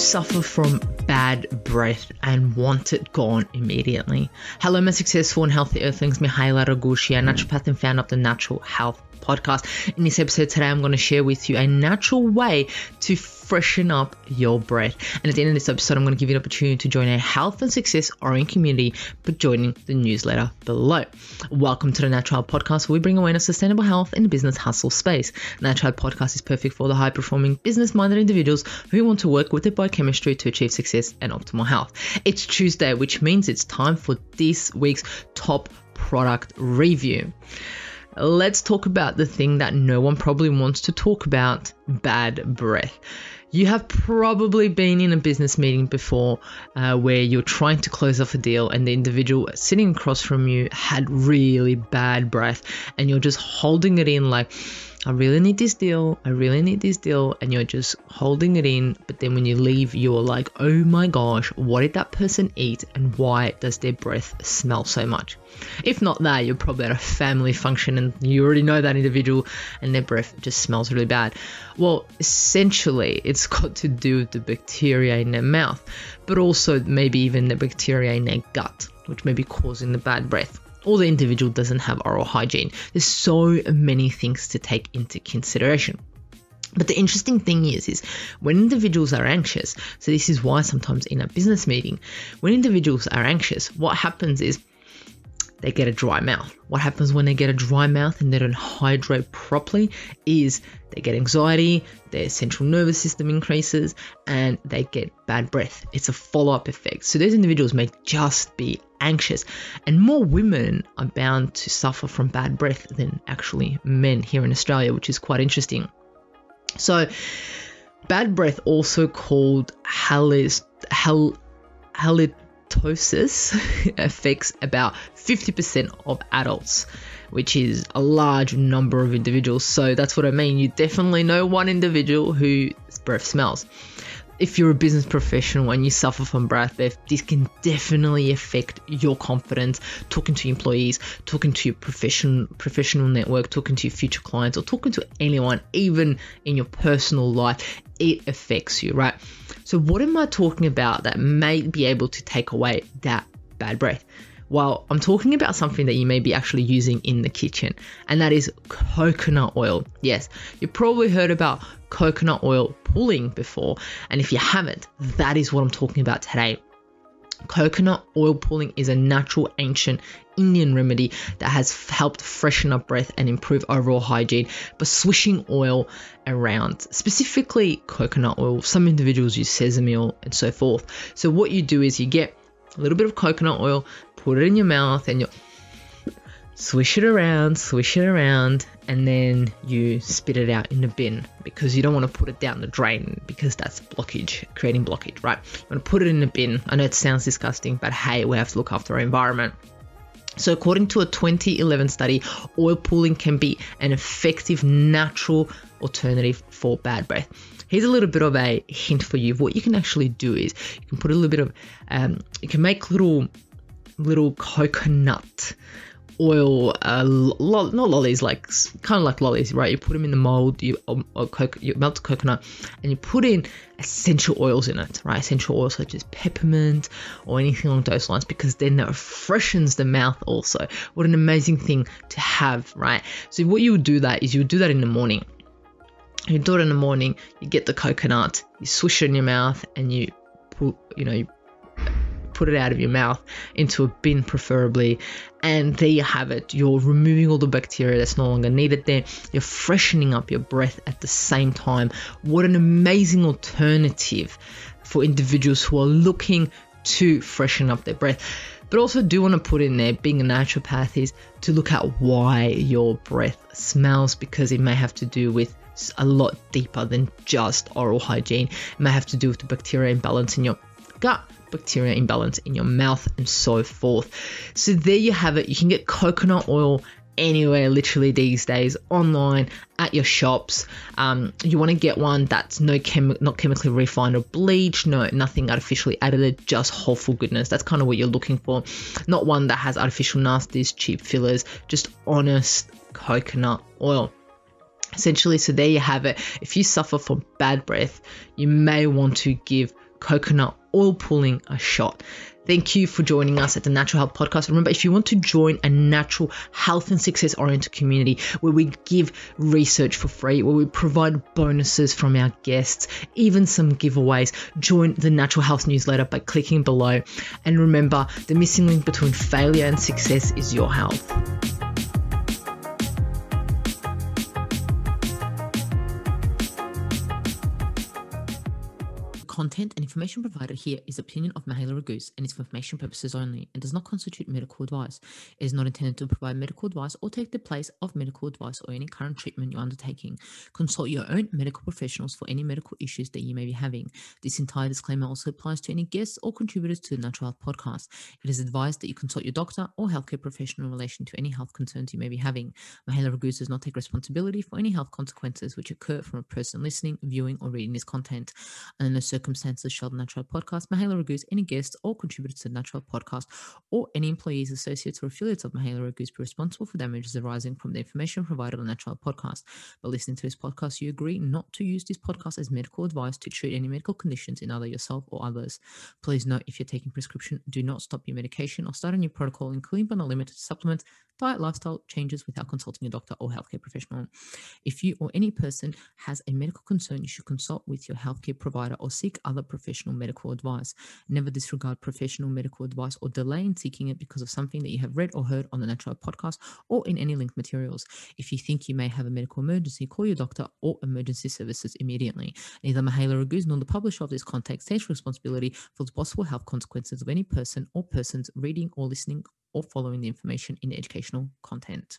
suffer from bad breath and want it gone immediately? Hello, my successful and healthy earthlings. Mihaela a naturopath and founder of the Natural Health podcast. In this episode today, I'm going to share with you a natural way to freshen up your breath. And at the end of this episode, I'm going to give you an opportunity to join a health and success oriented community by joining the newsletter below. Welcome to the Natural Podcast, where we bring awareness sustainable health in the business hustle space. Natural Podcast is perfect for the high performing business minded individuals who want to work with their biochemistry to achieve success and optimal health. It's Tuesday, which means it's time for this week's top product review let's talk about the thing that no one probably wants to talk about bad breath. You have probably been in a business meeting before uh, where you're trying to close off a deal and the individual sitting across from you had really bad breath and you're just holding it in like, I really need this deal. I really need this deal. And you're just holding it in. But then when you leave, you're like, oh my gosh, what did that person eat? And why does their breath smell so much? If not that, you're probably at a family function and you already know that individual and their breath just smells really bad. Well, essentially, it's got to do with the bacteria in their mouth, but also maybe even the bacteria in their gut, which may be causing the bad breath or the individual doesn't have oral hygiene. There's so many things to take into consideration. But the interesting thing is, is when individuals are anxious, so this is why sometimes in a business meeting, when individuals are anxious, what happens is they get a dry mouth. What happens when they get a dry mouth and they don't hydrate properly is they get anxiety, their central nervous system increases, and they get bad breath. It's a follow up effect. So those individuals may just be anxious, and more women are bound to suffer from bad breath than actually men here in Australia, which is quite interesting. So, bad breath, also called halis, hal, halit halitosis affects about 50% of adults, which is a large number of individuals. So that's what I mean. You definitely know one individual whose breath smells. If you're a business professional and you suffer from breath breath, this can definitely affect your confidence talking to employees, talking to your professional professional network, talking to your future clients, or talking to anyone, even in your personal life. It affects you, right? So, what am I talking about that may be able to take away that bad breath? Well, I'm talking about something that you may be actually using in the kitchen, and that is coconut oil. Yes, you've probably heard about coconut oil pulling before, and if you haven't, that is what I'm talking about today. Coconut oil pulling is a natural ancient Indian remedy that has helped freshen up breath and improve overall hygiene by swishing oil around, specifically coconut oil. Some individuals use sesame oil and so forth. So, what you do is you get a little bit of coconut oil, put it in your mouth, and you swish it around, swish it around, and then you spit it out in the bin because you don't want to put it down the drain because that's blockage, creating blockage, right? You want to put it in the bin. I know it sounds disgusting, but hey, we have to look after our environment. So, according to a 2011 study, oil pulling can be an effective natural alternative for bad breath. Here's a little bit of a hint for you. What you can actually do is you can put a little bit of, um, you can make little, little coconut oil, uh, lo- not lollies, like kind of like lollies, right? You put them in the mold, you um, co- you melt the coconut, and you put in essential oils in it, right? Essential oils such as peppermint or anything along those lines, because then that freshens the mouth. Also, what an amazing thing to have, right? So what you would do that is you would do that in the morning. You do it in the morning. You get the coconut, you swish it in your mouth, and you put, you know, you put it out of your mouth into a bin, preferably. And there you have it. You're removing all the bacteria that's no longer needed there. You're freshening up your breath at the same time. What an amazing alternative for individuals who are looking to freshen up their breath. But also, do want to put in there, being a naturopath, is to look at why your breath smells because it may have to do with a lot deeper than just oral hygiene. It may have to do with the bacteria imbalance in your gut bacteria imbalance in your mouth, and so forth. So, there you have it. You can get coconut oil anywhere literally these days online at your shops. Um, you want to get one that's no chem- not chemically refined or bleached no nothing artificially added just wholesome goodness. That's kind of what you're looking for. Not one that has artificial nasties cheap fillers just honest coconut oil. Essentially so there you have it. If you suffer from bad breath you may want to give coconut oil pulling a shot. Thank you for joining us at the Natural Health Podcast. Remember, if you want to join a natural health and success oriented community where we give research for free, where we provide bonuses from our guests, even some giveaways, join the Natural Health newsletter by clicking below. And remember, the missing link between failure and success is your health. Content and information provided here is opinion of Mihaela Raguz and is for information purposes only and does not constitute medical advice. It is not intended to provide medical advice or take the place of medical advice or any current treatment you're undertaking. Consult your own medical professionals for any medical issues that you may be having. This entire disclaimer also applies to any guests or contributors to the Natural Health Podcast. It is advised that you consult your doctor or healthcare professional in relation to any health concerns you may be having. Mihaela Raguz does not take responsibility for any health consequences which occur from a person listening, viewing, or reading this content. Under no circumstances circumstances shall Natural Podcast, Mihaela Raguz, any guests or contributors to the Natural Podcast, or any employees, associates, or affiliates of Mihaela Raguz be responsible for damages arising from the information provided on the Natural Podcast. By listening to this podcast, you agree not to use this podcast as medical advice to treat any medical conditions in either yourself or others. Please note if you're taking prescription, do not stop your medication or start a new protocol, including but not limited to supplements, diet, lifestyle changes without consulting a doctor or healthcare professional. If you or any person has a medical concern, you should consult with your healthcare provider or seek other professional medical advice. Never disregard professional medical advice or delay in seeking it because of something that you have read or heard on the Natural Podcast or in any linked materials. If you think you may have a medical emergency, call your doctor or emergency services immediately. Neither Mihaela Raguz nor the publisher of this content takes responsibility for the possible health consequences of any person or persons reading or listening or following the information in educational content.